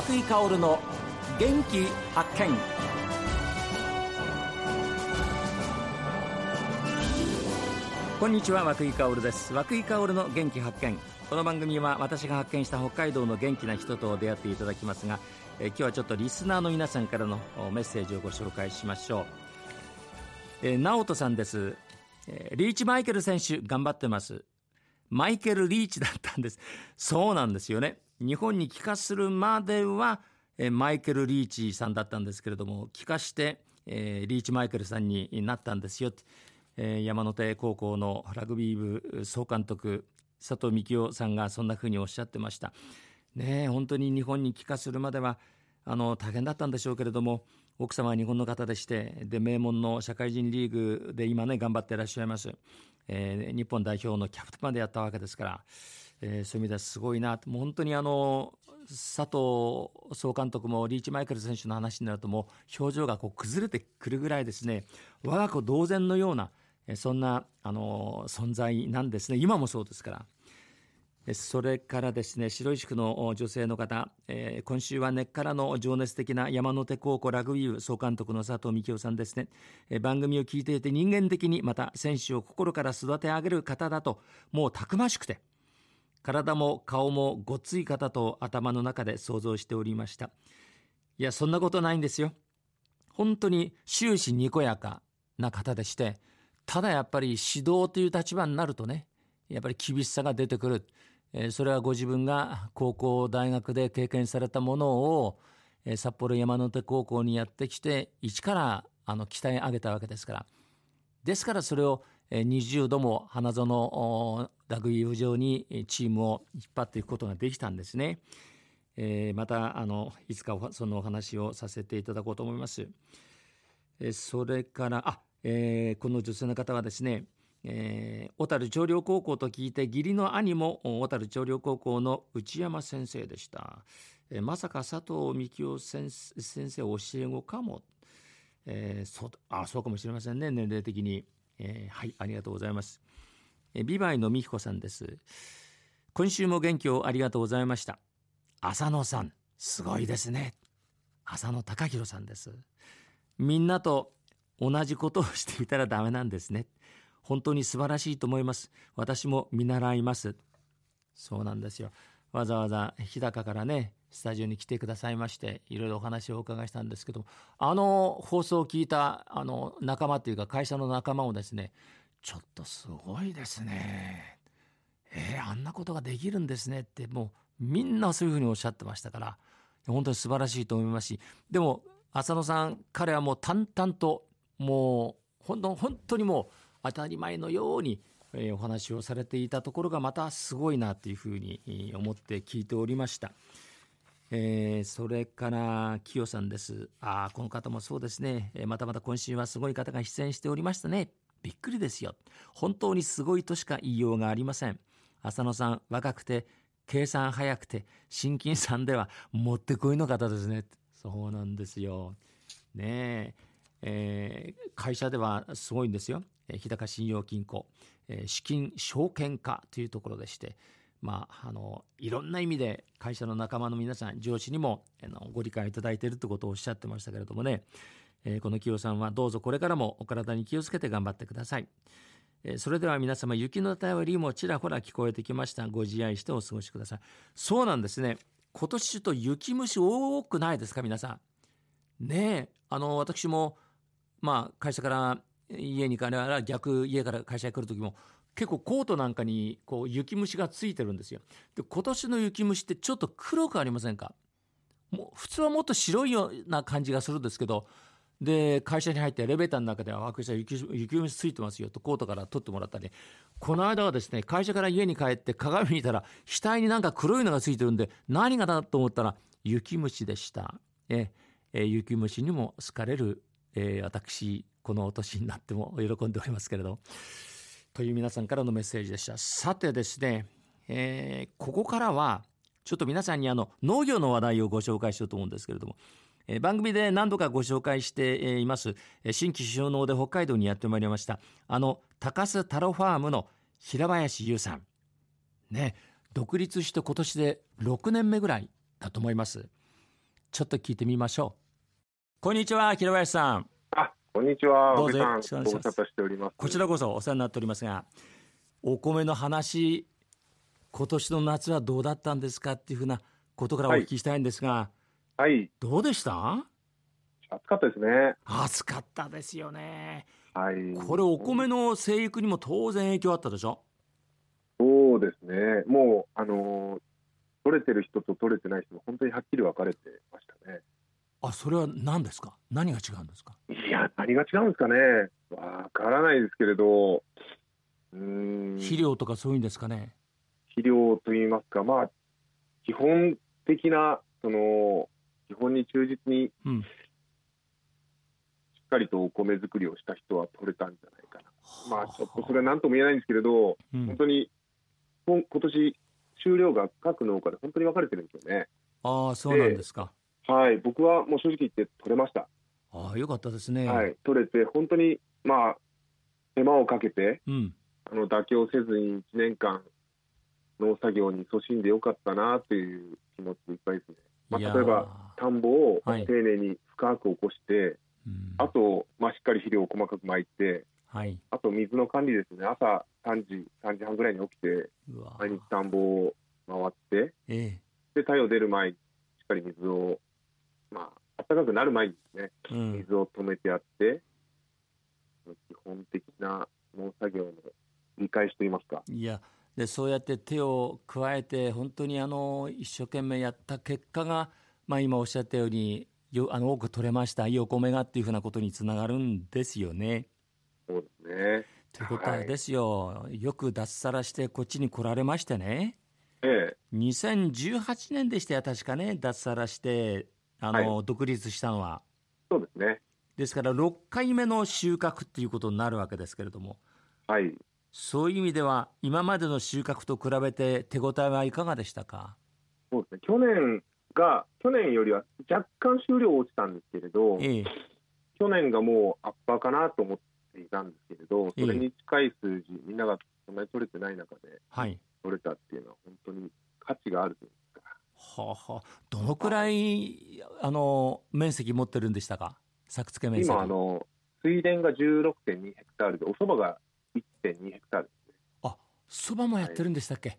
松井香の元気発見。こんにちは和久井香です。和久井香の元気発見。この番組は私が発見した北海道の元気な人と出会っていただきますがえ今日はちょっとリスナーの皆さんからのメッセージをご紹介しましょう、え、直人さんです、え、リーチマイケル選手頑張ってます。マイケル・リーチだったんです。そうなんですよね。日本に帰化するまでは、えー、マイケル・リーチさんだったんですけれども帰化して、えー、リーチマイケルさんになったんですよ、えー、山手高校のラグビー部総監督佐藤幹夫さんがそんなふうにおっしゃってました。ね本当に日本に帰化するまではあの大変だったんでしょうけれども奥様は日本の方でしてで名門の社会人リーグで今ね頑張っていらっしゃいます、えー、日本代表のキャプテンまでやったわけですから、えー、そういう意味ではすごいなもう本当にあの佐藤総監督もリーチマイケル選手の話になるともう表情がこう崩れてくるぐらいですね我が子同然のようなそんなあの存在なんですね。今もそうですから。それからですね白石区の女性の方、えー、今週は根っからの情熱的な山手高校ラグビー部総監督の佐藤幹夫さんですね、えー、番組を聞いていて人間的にまた選手を心から育て上げる方だともうたくましくて体も顔もごっつい方と頭の中で想像しておりました。いやそんなことないんですよ。本当に終始にこやかな方でしてただやっぱり指導という立場になるとねやっぱり厳しさが出てくる。それはご自分が高校大学で経験されたものを札幌山手高校にやってきて一からあの鍛え上げたわけですから。ですからそれを20度も花園ラグビー部上にチームを引っ張っていくことができたんですね。えー、またあのいつかそのお話をさせていただこうと思います。えそれからあ、えー、この女性の方はですねえー、小樽長陵高校と聞いて義理の兄も小樽長陵高校の内山先生でした、えー、まさか佐藤幹夫先生教え子かも、えー、そうあそうかもしれませんね年齢的に、えー、はいありがとうございます、美唄の美彦さんです。今週も元気をありがとうございました。浅野さんすごいですね。浅野貴弘さんです。みんなと同じことをしていたらダメなんですね。本当に素晴らしいと思います。私も見習います。そうなんですよ。わざわざ日高からねスタジオに来てくださいましていろいろお話をお伺いしたんですけどあの放送を聞いたあの仲間というか会社の仲間もですねちょっとすごいですねえー、あんなことができるんですねってもうみんなそういうふうにおっしゃってましたから本当に素晴らしいと思いますしでも浅野さん彼はもう淡々ともう本当本当にもう当たり前のように、えー、お話をされていたところがまたすごいなというふうに思って聞いておりました。えー、それから清さんです。ああ、この方もそうですね、えー、またまた今週はすごい方が出演しておりましたね。びっくりですよ。本当にすごいとしか言いようがありません。浅野さん、若くて、計算早くて、親近さんではもってこいの方ですね。そうなんですよ。ねえ、えー、会社ではすごいんですよ。日高信用金庫、え資金証券化というところでして、まあ、あのいろんな意味で会社の仲間の皆さん上司にもあのご理解いただいているということをおっしゃってましたけれどもね、えー、この清さんはどうぞこれからもお体に気をつけて頑張ってください、えー、それでは皆様雪の便りもちらほら聞こえてきました。ご自愛してお過ごしください。そうなんですね。今年ちょっと雪虫多くないですか皆さん？ねえ。あの私もまあ会社から家に帰ら逆家から会社に来る時も結構コートなんかにこう雪虫がついてるんですよ。で今年の雪虫ってちょっと黒くありませんか？もう普通はもっと白いような感じがするんですけどで会社に入ってエレベーターの中では「雪雪虫ついてますよ」とコートから取ってもらったり。この間はですね会社から家に帰って鏡見たら額になんか黒いのがついてるんで何がだと思ったら雪虫でした。ええ雪虫にも好かれる、えー、私このお年になっても喜んでおりますけれど。という皆さんからのメッセージでした。さてですね、えー、ここからはちょっと皆さんにあの農業の話題をご紹介しようと思うんですけれども、番組で何度かご紹介しています新規収納で北海道にやってまいりました。あの高須太郎ファームの平林優さん。ね独立して今年で6年目ぐらいだと思います。ちょっと聞いてみましょう。こんにちは平林さん。あこんにちはどうぞよろしくお願いします。こちらこそお世話になっておりますがお米の話今年の夏はどうだったんですかっていうふうなことからお聞きしたいんですが、はいどうでした？暑かったですね。暑かったですよね。はい。これお米の生育にも当然影響あったでしょ？そうですね。もうあのー取れてる人と取れてない人も本当にはっきり分かれてましたね。あそれは何ですか？何が違うんですか？いや何が違うんですかね。わからないですけれど。うーん。肥料とかそういうんですかね？肥料といいますかまあ基本的なその基本に忠実にしうん。っかりとお米作りをした人は取れたんじゃないかな。まあちょっとそれはな、何とも言えないんですけれどうん。本当に今年収量が各農家で本当に分かれてるんですよね。ああそうなんですか、はい、僕はもう正直言って取れました。ああよかったですね、はい、取れて本当にまあ手間をかけてうん。あの妥協せずに1年間農作業に勤しんでよかったなという気持ちでいっぱいですね。まあ、例えば田んぼをはい。丁寧に深く起こして、うん。あと、まあ、しっかり肥料を細かく巻いて、はい。あと水の管理ですね、朝3時、3時半ぐらいに起きて、毎日田んぼを回って、えで太陽出る前にしっかり水を、まあ暖かくなる前にですね、えうん。水を止めてやって、基本的な農作業の理解しといいますか、いやでそうやって手を加えて本当にあの一生懸命やった結果が、まあ、今おっしゃったようによあの多く取れましたいいお米がっていうふうなことにつながるんですよね。そうですね。ということはですよ、よく脱サラしてこっちに来られましてねええ、2018年でしたよ確かね脱サラしてあの、独立したのは。そうですね。ですから6回目の収穫っていうことになるわけですけれどもはい。そういう意味では今までの収穫と比べて手応えはいかがでしたか？そうですね。去年が、去年よりは若干収量落ちたんですけれど、ええ。去年がもうアッパーかなと思っていたんですけれど、それに近い数字、みんながそんなに取れてない中ではい。取れたっていうのは本当に価値があるというか。はあはあ、どのくらいあの面積持ってるんでしたか？作付け面積。今あの水田が16.2ヘクタールでお蕎麦が1.2ヘクタール。ですね。あそばもやってるんでしたっけ、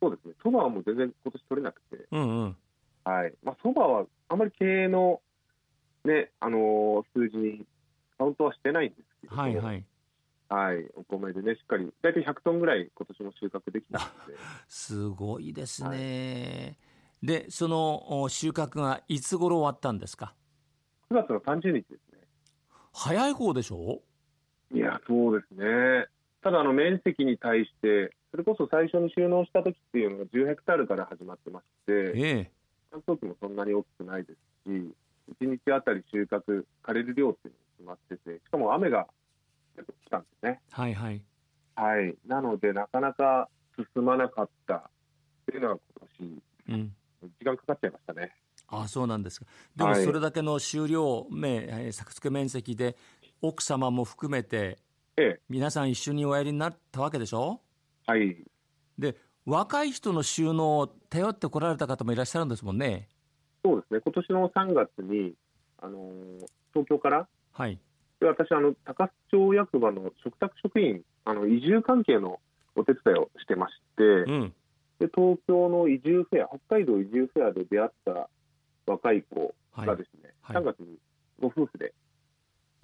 そうですね。蕎麦はもう全然今年取れなくて、うんうん。はい。まあ蕎麦はあまり経営のねあのー数字にカウントはしてないんですけど。も、はいはい。はい、お米でねしっかり大体100トンぐらい今年も収穫できたので、すごいですね、でそのお収穫がいつ頃終わったんですか？9月の30日ですね。早い方でしょ？いや、そうですね。ただ、あの面積に対して、それこそ最初に収納した時っていうのが10ヘクタールから始まってまして、ええ乾燥機もそんなに大きくないですし、1日あたり収穫、枯れる量っていうのが決まってて、しかも雨が結構来たんですね。はいはいはい。なので、なかなか進まなかったっていうのは今年、うん時間かかっちゃいましたね。あそうなんですかでもはいそれだけの収量、めえー作付け面積で奥様も含めてええ、皆さん一緒におやりになったわけでしょ？はい。で若い人の収納を頼ってこられた方もいらっしゃるんですもんね。そうですね。今年の3月に、あのー東京からはい。で私あの、高須町役場の嘱託職員あの、移住関係のお手伝いをしてまして、うん。で東京の移住フェア、北海道移住フェアで出会った若い子はいがですね、はい。3月にご夫婦で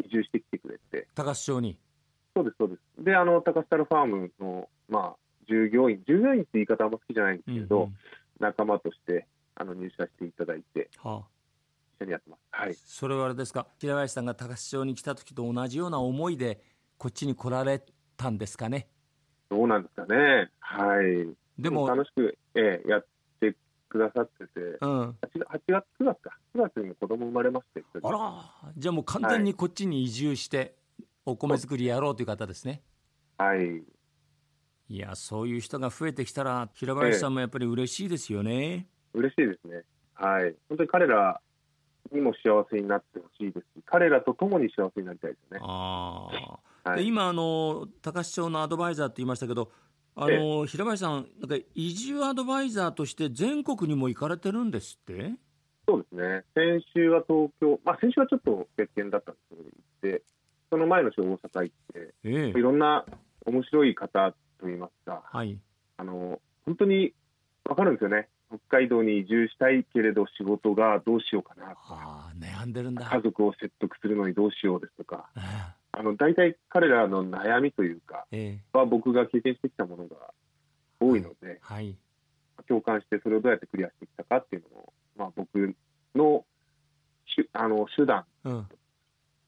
移住してきてくれて、高須町に？そうです、そうです。で、あの高須タルファームの、まあ、従業員、従業員って言い方あんま好きじゃないんですけれど、うんうん。仲間としてあの入社していただいて、はあ、一緒にやってます。はい。それはあれですか？平林さんが高須町に来た時と同じような思いでこっちに来られたんですかね？どうなんですかね。はい。でも楽しく、ええやってくださってて、うん。8月、8月、9月か、9月にも子供生まれまして、あらじゃあもう完全にこっちに移住してお米作りやろうという方ですねはい、いやそういう人が増えてきたら平林さんもやっぱり嬉しいですよね、嬉しいですね。はい。本当に彼らにも幸せになってほしいですし、彼らと共に幸せになりたいですね。ああ、はい。で今あの高須町のアドバイザーって言いましたけどあの、平林さんなんか移住アドバイザーとして全国にも行かれてるんですって？そうですね、先週は東京、まあ、先週はちょっと別件だったんですけど、行って、その前の週、大阪行って、ええいろんな面白い方といいますか、はい。あの本当に分かるんですよね、北海道に移住したいけれど、仕事がどうしようかなとか、悩んでるんだ。家族を説得するのにどうしようですとか、えあの大体彼らの悩みというか、えは僕が経験してきたものが多いので、はい。共感して、それをどうやってクリアしてきたかっていうのを、まあ、僕のしゅあの手段、うん。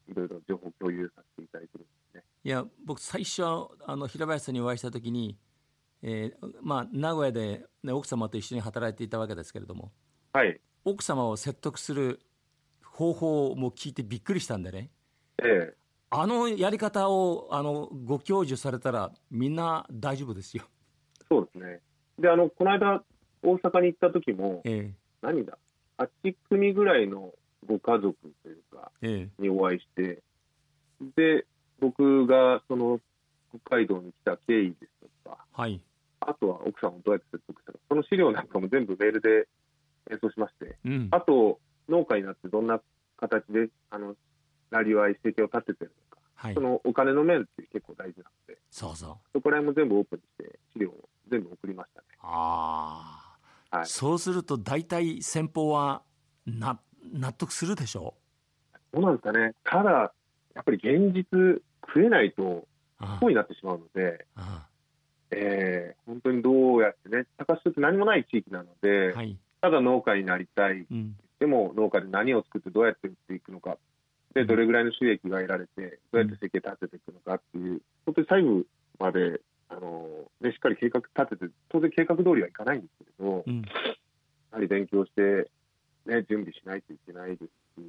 いろいろ情報共有させていただいてるんですね。いや、僕、最初、あの平林さんにお会いしたときに、えーまあ、名古屋で、ね、奥様と一緒に働いていたわけですけれども、はい、奥様を説得する方法も聞いてびっくりしたんでね、ええあのやり方をあのご教授されたら、みんな大丈夫ですよ。そうですね。で、あの、この間、大阪に行った時も、え何だ、8組ぐらいのご家族というか、ええにお会いして、で、僕がその北海道に来た経緯ですとか、えはい。あとは奥さんをどうやって説得したか、その資料なんかも全部メールで演奏しまして、うん。あと、農家になってどんな形で、あの、なりわい、生計を立ててるのか、はいそ。のお金の面って結構大事なので、そうそう。そこら辺も全部オープンにして、資料を全部送りましたね。ああ、はいそうすると大体先方はな納得するでしょ？そうなんですかね。ただ、やっぱり現実、食えないとあ不幸になってしまうので、あえー本当にどうやってね、高須って何もない地域なので、はい。ただ農家になりたい、うん。でも農家で何を作ってどうやって売っていくのか、で、どれぐらいの収益が得られて、どうやって生計立てていくのかっていう、本当に細部まで、あのね、しっかり計画立てて、当然計画通りはいかないんですけれど、うん。やはり勉強して、ね、準備しないといけないですし、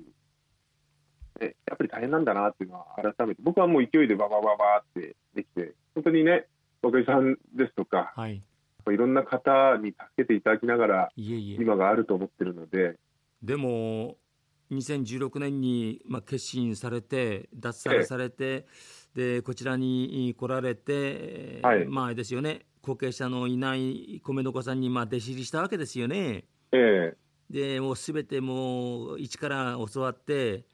ね、やっぱり大変なんだなっていうのは改めて、僕はもう勢いでババババってできて、本当にね、若井さんですとか、はい。いろんな方に助けていただきながら、いえいえ。今があると思ってるので、でも2016年にまあ決心されて脱サラされて、でこちらに来られて、はいまあですよね後継者のいない米の子さんにまあ弟子入りしたわけですよね。えでもうすべてもう一から教わって、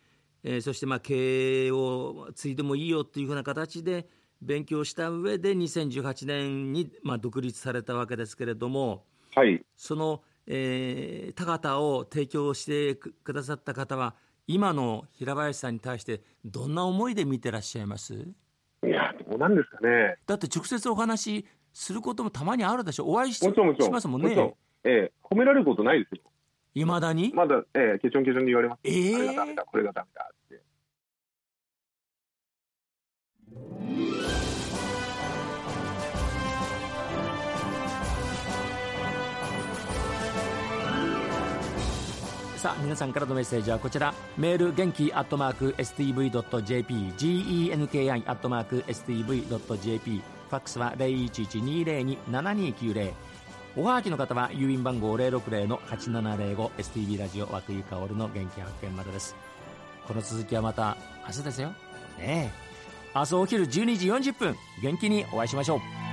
えーそしてまあ経営を継いでもいいよというふうな形で勉強した上で2018年にまあ独立されたわけですけれども。えはい、その、えー田形を提供してくくださった方は今の平林さんに対してどんな思いで見てらっしゃいます？いや、どうなんですかね、だって直接お話しすることもたまにあるでしょ。お会いししますもんね。ええ褒められることないですよ、いまだに、まだ、ええケチョンケチョンに言われます、ええ。あれがダメだ、これがダメだって。さあ皆さんからのメッセージはこちら。メール元気アットマーク STV.jp genki アットマーク STV.jp ファックスは0112027290おはがきの方は郵便番号060-8705 STB ラジオ和久井薫の元気発見までです。この続きはまた明日ですよ。ねえ。明日お昼12時40分元気にお会いしましょう。